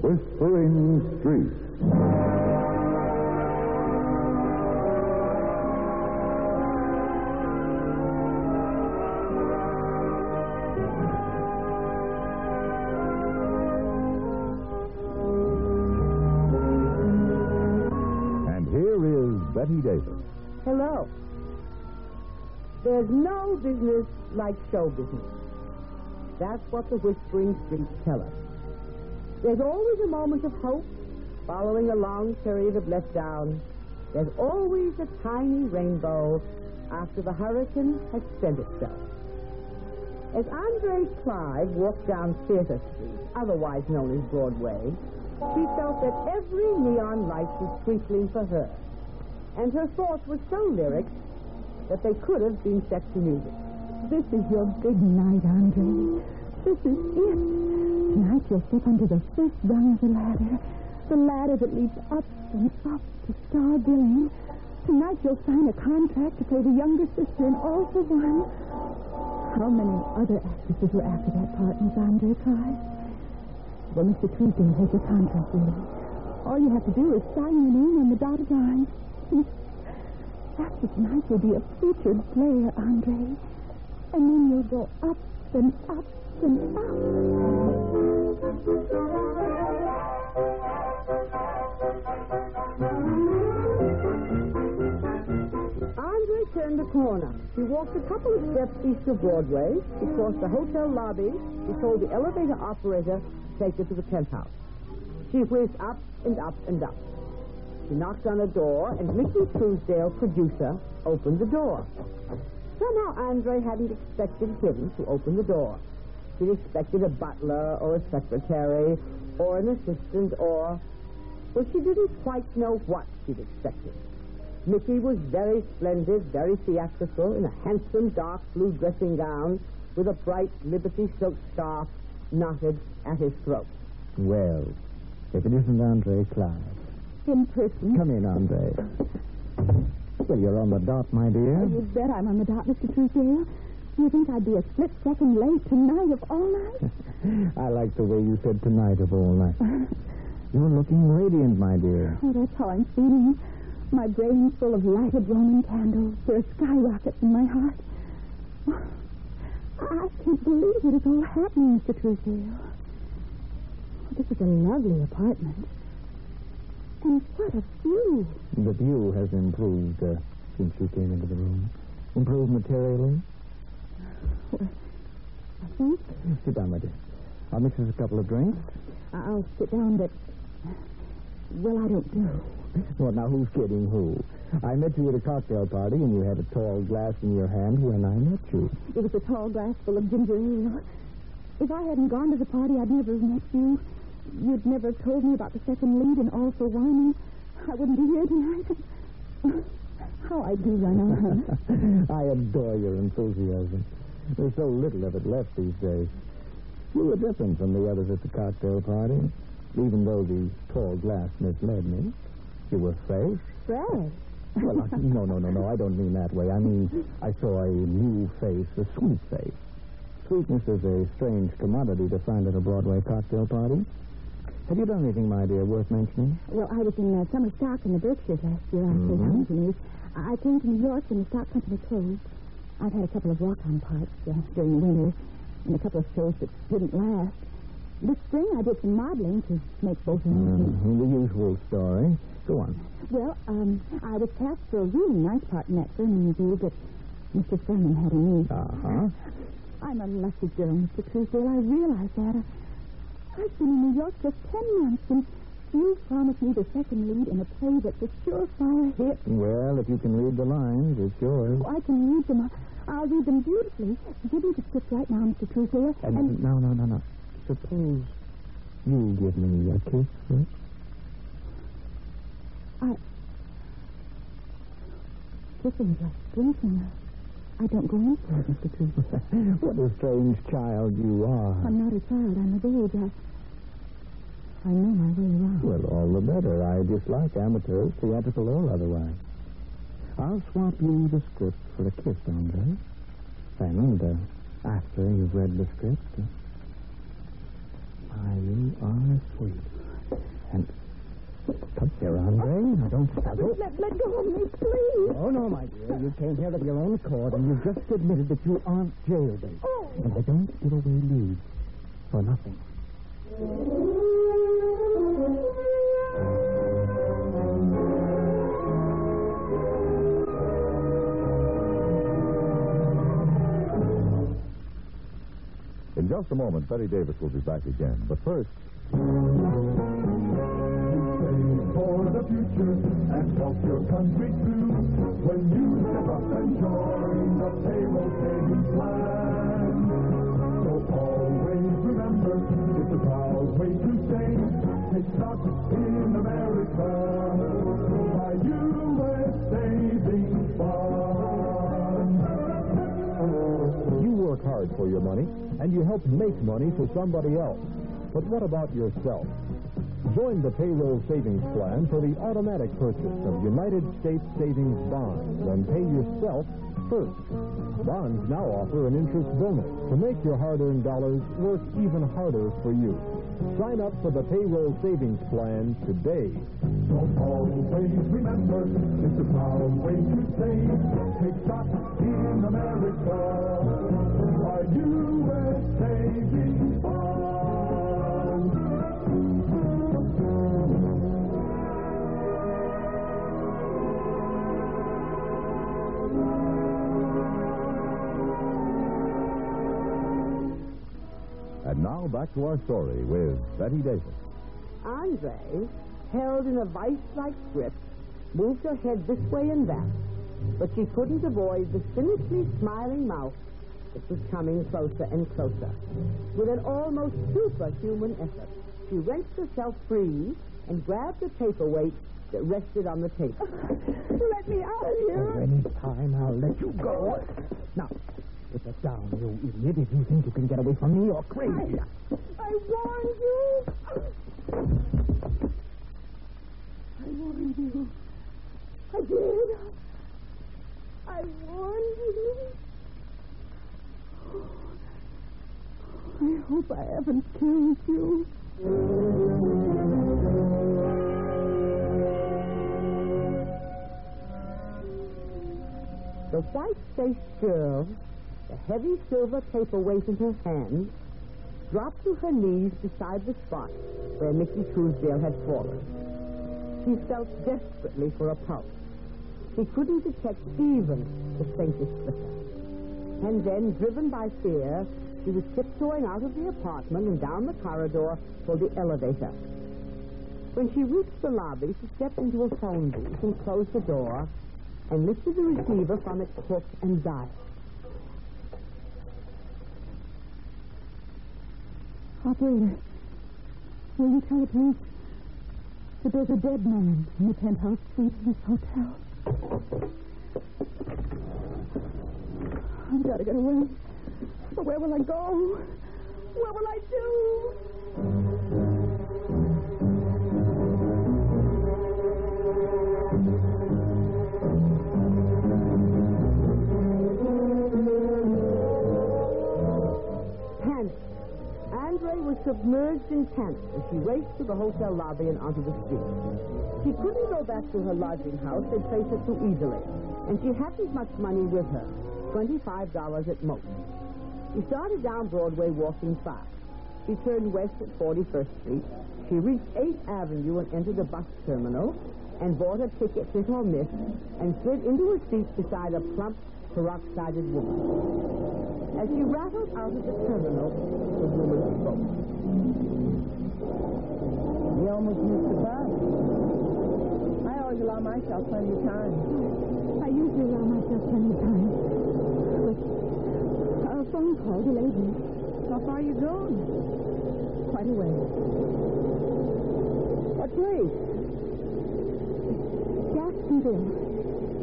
Whispering, whispering. And here is Bette Davis. Hello. There's no business like show business. That's what the Whispering Streets tell us. There's always a moment of hope following a long period of letdown. There's always a tiny rainbow after the hurricane has spent itself. As Andre Clive walked down Theater Street, otherwise known as Broadway, she felt that every neon light was twinkling for her. And her thoughts were so lyric that they could have been set to music. This is your big night, Andre. This is it. Tonight you'll step onto the first rung of the ladder. The ladder that leads up and up to star billing. Tonight you'll sign a contract to play the younger sister in All for One. How many other actresses were after that part, Miss Andre Clive? Well, Mr. Truesdale has your contract ready. All you have to do is sign your name on the dotted line. After tonight you'll be a featured player, Andre. And then you'll go up and up and up. Andre turned the corner. He walked a couple of steps east of Broadway. He crossed the hotel lobby. He told the elevator operator to take her to the penthouse. She whizzed up and up and up. She knocked on a door, and Mickey Truesdale, producer, opened the door. Somehow Andre hadn't expected him to open the door. He'd expected a butler or a secretary or an assistant or... Well, she didn't quite know what she'd expected. Mickey was very splendid, very theatrical, in a handsome dark blue dressing gown with a bright Liberty silk scarf knotted at his throat. Well, if it isn't Andre Clive. In person. Come in, Andre. Well, you're on the dot, my dear. Oh, you bet I'm on the dot, Mr. Truesdale. You think I'd be a split second late tonight of all night? I like the way you said tonight of all night. You're looking radiant, my dear. Oh, that's how I'm feeling. My brain's full of lighted Roman candles. There are skyrockets in my heart. Oh, I can't believe it. It's all happening, Mr. Truesdale. This is a lovely apartment. And what a view. The view has improved uh, since you came into the room. Improved materially? Well, I think Sit down, my dear. I'll mix us a couple of drinks. I'll sit down, but... Well, I don't know. Well, now, who's kidding who? I met you at a cocktail party, and you had a tall glass in your hand when I met you. It was a tall glass full of ginger ale. If I hadn't gone to the party, I'd never have met you. You'd never have told me about the second lead in All for One. I wouldn't be here tonight. How I do run on. I adore your enthusiasm. There's so little of it left these days. You were different from the others at the cocktail party, even though the tall glass misled me. You were fresh. Fresh. Well, I, no, no, no, no. I don't mean that way. I mean, I saw a new face, a sweet face. Sweetness is a strange commodity to find at a Broadway cocktail party. Have you done anything, my dear, worth mentioning? Well, I was in uh, summer stock in the Berkshires last year. I played Mhm. Huntington I came to New York when the stock company closed. I've had a couple of walk-on parts uh, during the winter and a couple of shows that didn't last. This spring I did some modeling to make both of them. Mhm, The usual story. Go on. Well, um, I was cast for a really nice part in that film review that Mr. Furman had in me. Uh-huh. I'm a lucky girl, Mr. Truesdale. I realize that. I, I've been in New York just ten months, and you promised me the second lead in a play that's a surefire hit. Well, if you can read the lines, it's yours. Oh, I can read them. I'll read them beautifully. Give me the script right now, Mr. Truesdale. Uh, and, no, no, no, no. Suppose you give me a kiss first. I... Kissing is like drinking. I don't go in for it, Mr. Truesdale. what a strange child you are. I'm not a child. I'm of age. I... I know my way around. Well, all the better. I dislike amateurs, theatrical or otherwise. I'll swap you the script for a kiss, Andre. And uh, after you've read the script, uh, you are sweet. And come here, Andre. Now, don't struggle. Let, let go of me, please. Oh, no, my dear. You came here of your own accord, and you've just admitted that you aren't jailbait. Oh. And I don't give away leads for nothing. In just a moment, Bette Davis will be back again. But first, for the future and help your country too. When you up and join the savings plan. So always remember, it's a proud way to in America by you work hard for your money, and you help make money for somebody else. But what about yourself? Join the payroll savings plan for the automatic purchase of United States savings bonds and pay yourself first. Bonds now offer an interest bonus to make your hard-earned dollars work even harder for you. Sign up for the payroll savings plan today. So always remember, it's a proud way to save. Take stock in America by U.S. Savings Fund. And now back to our story with Bette Davis. Andre, held in a vice-like grip, moved her head this way and that, but she couldn't avoid the cynically smiling mouth that was coming closer and closer. With an almost superhuman effort, she wrenched herself free and grabbed the paperweight rested on the table. Let me out of here. Any time I'll let you go. Now, put that down, you idiot. If you think you can get away from me, you're crazy. I warned you. I warned you. I did. I warned you. I hope I haven't killed you. The white-faced girl, the heavy silver paperweight in her hand, dropped to her knees beside the spot where Mickey Truesdale had fallen. She felt desperately for a pulse. She couldn't detect even the faintest flicker. And then, driven by fear, she was tiptoeing out of the apartment and down the corridor for the elevator. When she reached the lobby, she stepped into a phone booth and closed the door and lifted the receiver from its hook and dialed. Operator, will you tell the police that there's a dead man in the penthouse suite of this hotel? I've got to get away. But where will I go? What will I do? Andre was submerged in panic as she raced to the hotel lobby and onto the street. She couldn't go back to her lodging house. They'd trace her too easily. And she hadn't much money with her. $25 at most. She started down Broadway walking fast. She turned west at 41st Street. She reached 8th Avenue and entered the bus terminal and bought a ticket hit or miss and slid into a seat beside a plump, peroxided woman. As she rattled out of the terminal, the woman spoke. You almost missed the bus. I always allow myself plenty of time. I usually allow myself plenty of time. But a phone call delayed me. How far you going? Quite a way. What place? It's Jacksonville.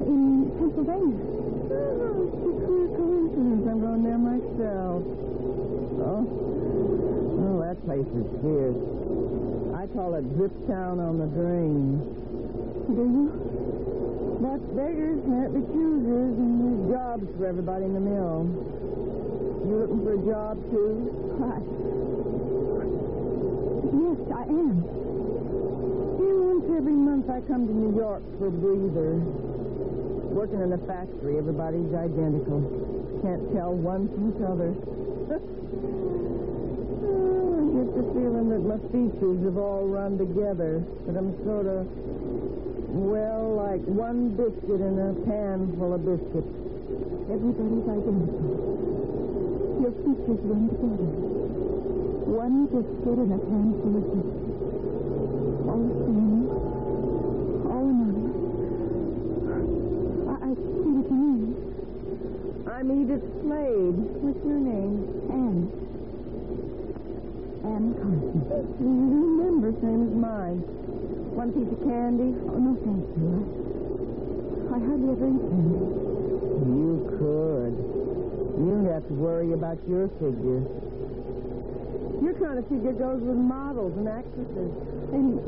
In Pennsylvania. Oh, it's a queer coincidence. I'm going there myself. Oh? Oh, that place is fierce. I call it Drip Town on the Drain. Do you? But beggars can't be choosers, and there's jobs for everybody in the mill. You looking for a job, too? Why? Yes, I am. Once every month I come to New York for a breather. Working in a factory, everybody's identical. Can't tell one from each other. oh, I get the feeling that my features have all run together. That I'm sort of, well, like one biscuit in a pan full of biscuits. Everybody's identical. Your features run together. One biscuit in a pan full of biscuits. I'm Edith Slade. What's your name? Anne. Anne Carson. You remember, same as mine. One piece of candy? Oh, no, thank you. I, hardly ever eat candy. You could. You don't have to worry about your figure. Your kind of figure goes with models and actresses. And,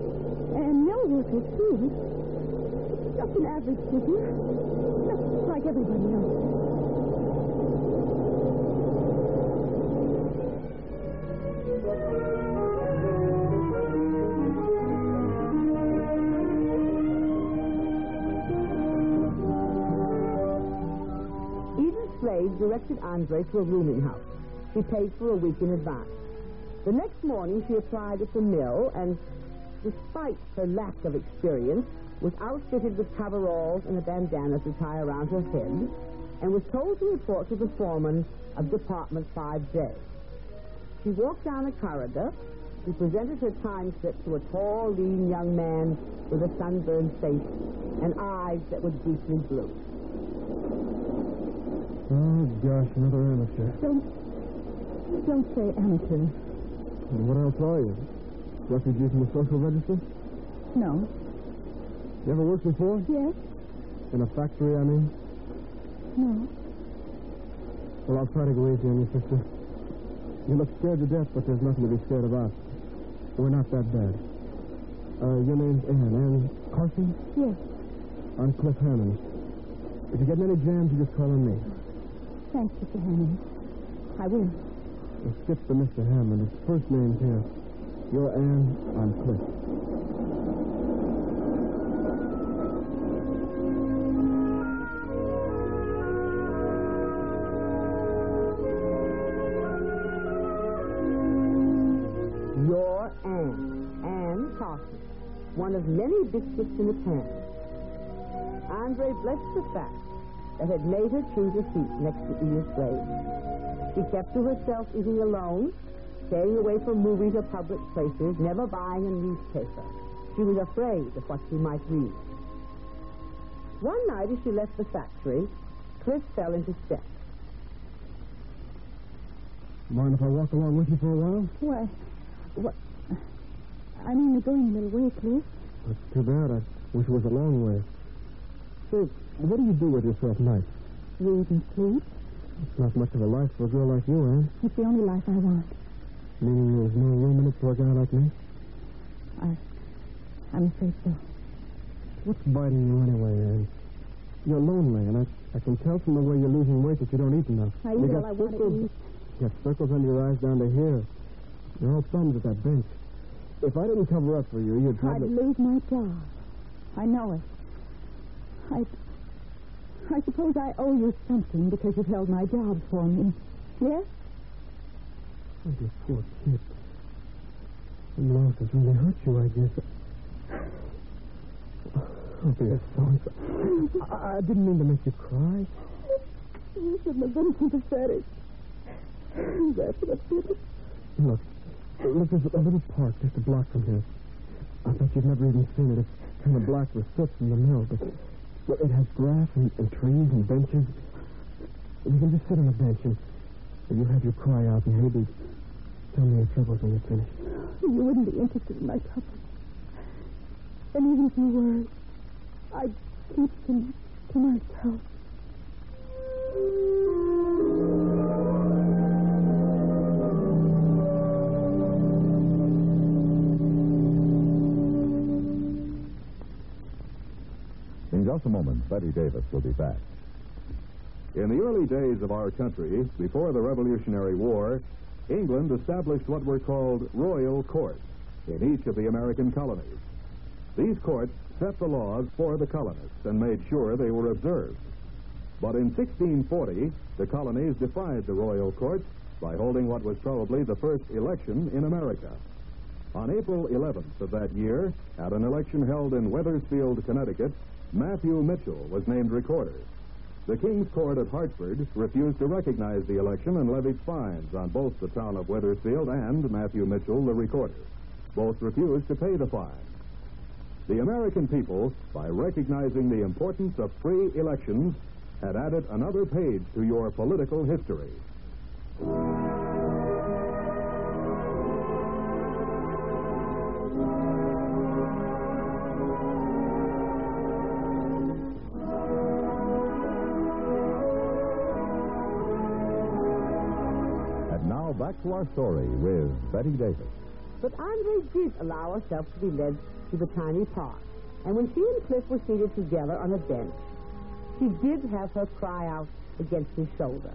and workers, too. Just an average figure. Just like everybody else. Andre to a rooming house. She paid for a week in advance. The next morning, she applied at the mill and, despite her lack of experience, was outfitted with coveralls and a bandana to tie around her head and was told to report to the foreman of Department 5J. She walked down a corridor. She presented her time slip to a tall, lean young man with a sunburned face and eyes that were deeply blue. Oh, gosh, another amateur. Don't, don't say amateur. And what else are you? Refugee from the social register? No. You ever worked before? Yes? In a factory, I mean? No. Well, I'll try to go easy on you, sister. You look scared to death, but there's nothing to be scared about. We're not that bad. Uh, your name's Ann. Ann Carson? Yes. I'm Cliff Hammond. If you get in any jams, you just call on me. Thanks, Mr. Hammond. I will. Well, skip the Mr. Hammond. It's first names here. You're Ann. I'm Cliff. You're Anne. Anne Carson. One of many biscuits in the pan. Andre blessed the fact that had made her choose a seat next to Edith Slade. She kept to herself eating alone, staying away from movies or public places, never buying a newspaper. She was afraid of what she might read. One night as she left the factory, Cliff fell into step. Mind if I walk along with you for a while? Why, what? I'm only going a little way, Cliff. That's too bad. I wish it was a long way. So, what do you do with yourself nights? Read and sleep. It's not much of a life for a girl like you, Anne. It's the only life I want. Meaning there's no room in it for a guy like me? I, I'm afraid so. What's biting you anyway, Anne? You're lonely, and I, I can tell from the way you're losing weight that you don't eat enough. I you eat got all I want to circles, eat. You got circles under your eyes down to here. You're all thumbs at that bench. If I didn't cover up for you, you'd I'd lose my job. I know it. I, I suppose I owe you something because you've held my job for me. Yes? Oh, you poor kid. Some loss has really hurt you, I guess. Oh, dear, sorry. I, I didn't mean to make you cry. You shouldn't have been sympathetic. That's what I did. Look, look, there's a little park just a block from here. I bet you've never even seen it. It's kind of black with soot from the mill, but it has grass and, and trees and benches. You can just sit on a bench and, and you have your cry out and maybe tell me your troubles when you're finished. You wouldn't be interested in my trouble. And even if you were, I'd keep them to myself. Just a moment, Bette Davis will be back. In the early days of our country, before the Revolutionary War, England established what were called royal courts in each of the American colonies. These courts set the laws for the colonists and made sure they were observed. But in 1640, the colonies defied the royal courts by holding what was probably the first election in America. On April 11th of that year, at an election held in Wethersfield, Connecticut, Matthew Mitchell was named recorder. The King's Court at Hartford refused to recognize the election and levied fines on both the town of Wethersfield and Matthew Mitchell, the recorder. Both refused to pay the fine. The American people, by recognizing the importance of free elections, had added another page to your political history. To our story with Bette Davis. But Andre did allow herself to be led to the tiny park. And when she and Cliff were seated together on a bench, she did have her cry out against his shoulder.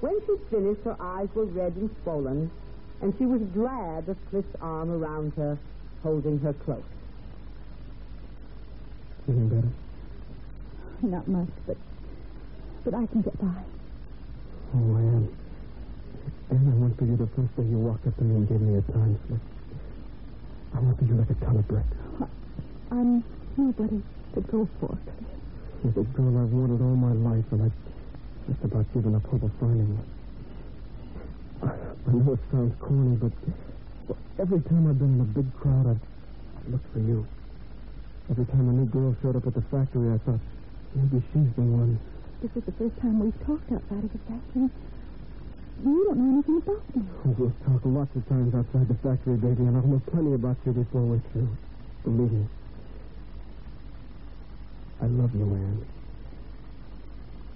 When she finished, her eyes were red and swollen, and she was glad of Cliff's arm around her, holding her close. Feeling better? Not much, but but I can get by. Oh, I am. And I went for you the first day you walked up to me and gave me a time slip. I went for you like a ton of bricks. I'm nobody to go for. You're the girl I've wanted all my life, and I've just about given up hope of finding you. I, I know it sounds corny, but every time I've been in a big crowd, I've, I've looked for you. Every time a new girl showed up at the factory, I thought, maybe she's the one. This is the first time we've talked outside of the factory. You don't know anything about me. Oh, we'll talk lots of times outside the factory, baby, and I'll know plenty about you before we're through. Believe me. I love you, Anne.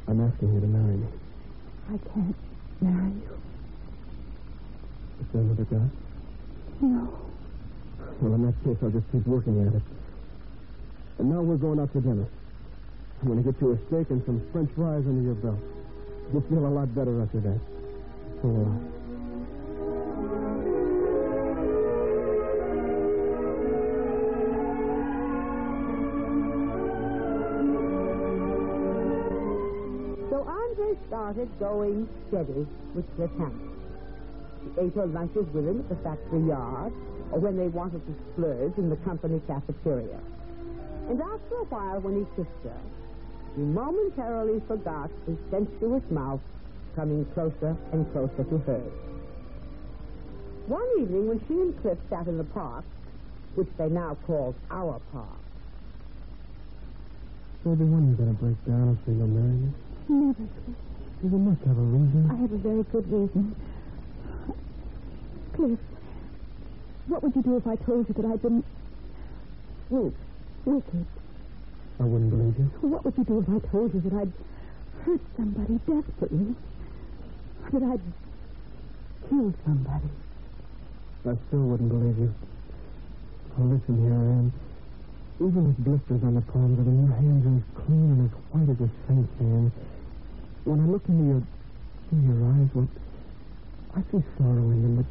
I'm asking you to marry me. I can't marry you. Is there another guy? No. Well, in that case, I'll just keep working at it. And now we're going out to dinner. I'm going to get you a steak and some French fries under your belt. You'll feel a lot better after that. So. Andre started going steady with Cliff Hammond. She ate her lunches with him at the factory yard, or when they wanted to splurge in the company cafeteria. And after a while, when he kissed her, he momentarily forgot his sensuous mouth coming closer and closer to hers. One evening, when she and Cliff sat in the park, which they now called our park, Baby, when you going to break down and say you'll marry me? Never, Cliff. You must have a reason. I have a very good reason. Cliff, what would you do if I told you that I'd been well, wicked? I wouldn't believe you. What would you do if I told you that I'd hurt somebody desperately? That I'd killed somebody? I still wouldn't believe you. Oh, listen here, Anne. Even with blisters on the palms of them, your hands are as clean and as white as a saint's hands. When I look into your, into your eyes, well, I see sorrow in them, but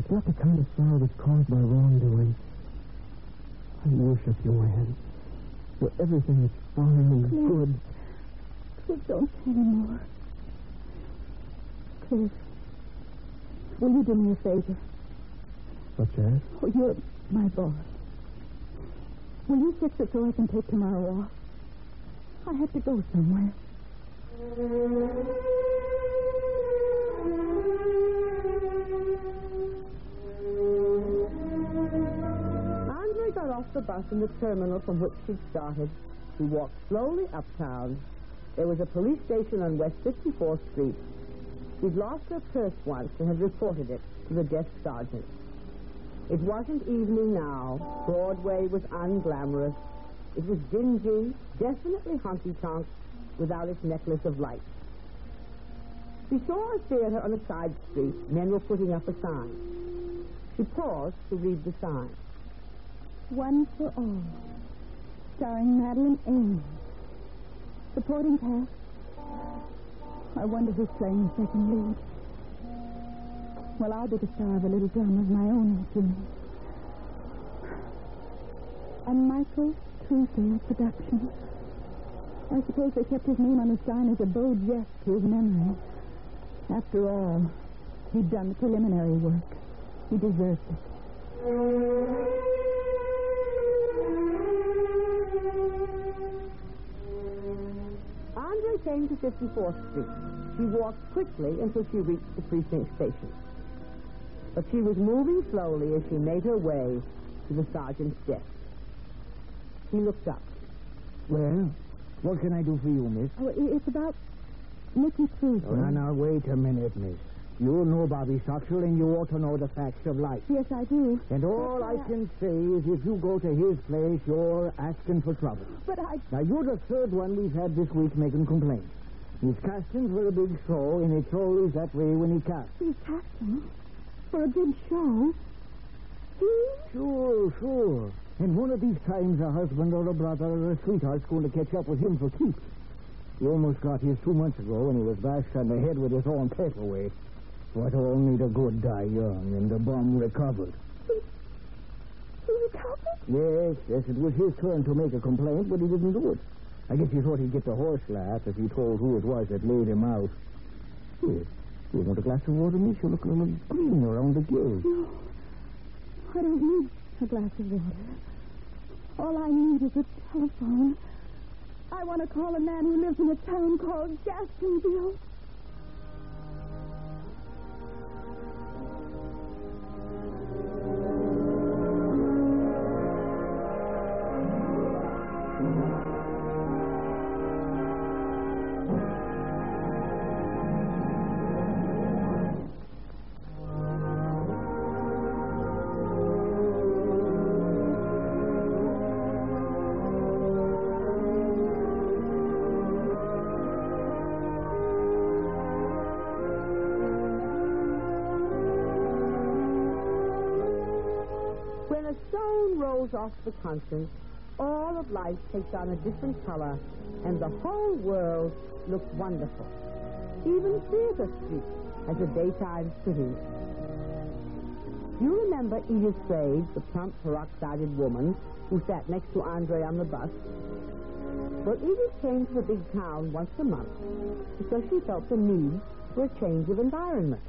it's not the kind of sorrow that's caused by wrongdoing. I worship you, Anne. You're everything that's fine and good. Please don't say any more. Cliff, will you do me a favor? What's that? Oh, you're my boss. Will you fix it so I can take tomorrow off? I have to go somewhere. Andre got off the bus in the terminal from which she'd started. He walked slowly uptown. There was a police station on West 54th Street. She'd lost her purse once and had reported it to the desk sergeant. It wasn't evening now. Broadway was unglamorous. It was dingy, definitely honky-tonk, without its necklace of lights. She saw a theater on a side street. Men were putting up a sign. She paused to read the sign. One for All, starring Madeline Ames. Supporting cast. I wonder who's playing the second lead. Well, I'll be the star of a little drama of my own, Jimmy. A Michael Truesdale production. I suppose they kept his name on the sign as a bow jest to his memory. After all, he'd done the preliminary work. He deserved it. Andre came to 54th Street. She walked quickly until she reached the precinct station. But she was moving slowly as she made her way to the sergeant's desk. He looked up. Well, what can I do for you, miss? Oh, it's about Nicky Truesdale. Oh, now, now, wait a minute, miss. You know Bobby Soxel, and you ought to know the facts of life. Yes, I do. And all I can say is if you go to his place, you're asking for trouble. But I... Now, you're the third one we've had this week making complaints. His castings were a big show, and it's always that way when he casts. He's casting for a big show. He... Sure, sure. And one of these times a husband or a brother or a sweetheart's going to catch up with him for keeps. He almost got here two months ago when he was bashed on the head with his own paperweight. But only the good die young, and the bum recovered. He recovered? Yes, yes, it was his turn to make a complaint, but he didn't do it. I guess he thought he'd get the horse laugh if he told who it was that laid him out. Here, you want a glass of water, miss? You look a little green around the gills. No. I don't need a glass of water. All I need is a telephone. I want to call a man who lives in a town called Gastonville. A rolls off the conscience, all of life takes on a different color, and the whole world looks wonderful. Even Theater Street has a daytime city. You remember Edith Sage, the plump, peroxided woman who sat next to Andre on the bus? Well, Edith came to the big town once a month because she felt the need for a change of environment.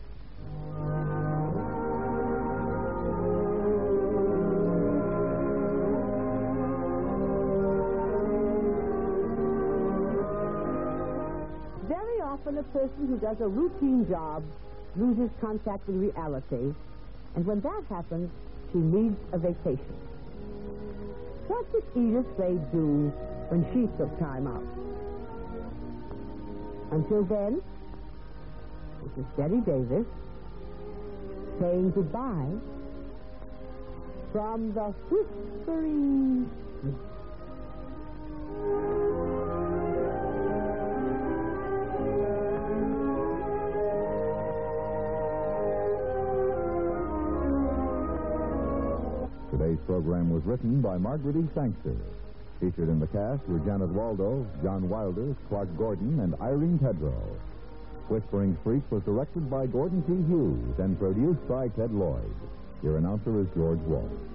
Often, a person who does a routine job loses contact with reality, and when that happens, she needs a vacation. What did Edith Slade do when she took time out? Until then, this is Bette Davis saying goodbye from the whispering. Program was written by Margaret E. Sangster. Featured in the cast were Janet Waldo, John Wilder, Clark Gordon, and Irene Tedrow. Whispering Streets was directed by Gordon T. Hughes and produced by Ted Lloyd. Your announcer is George Walsh.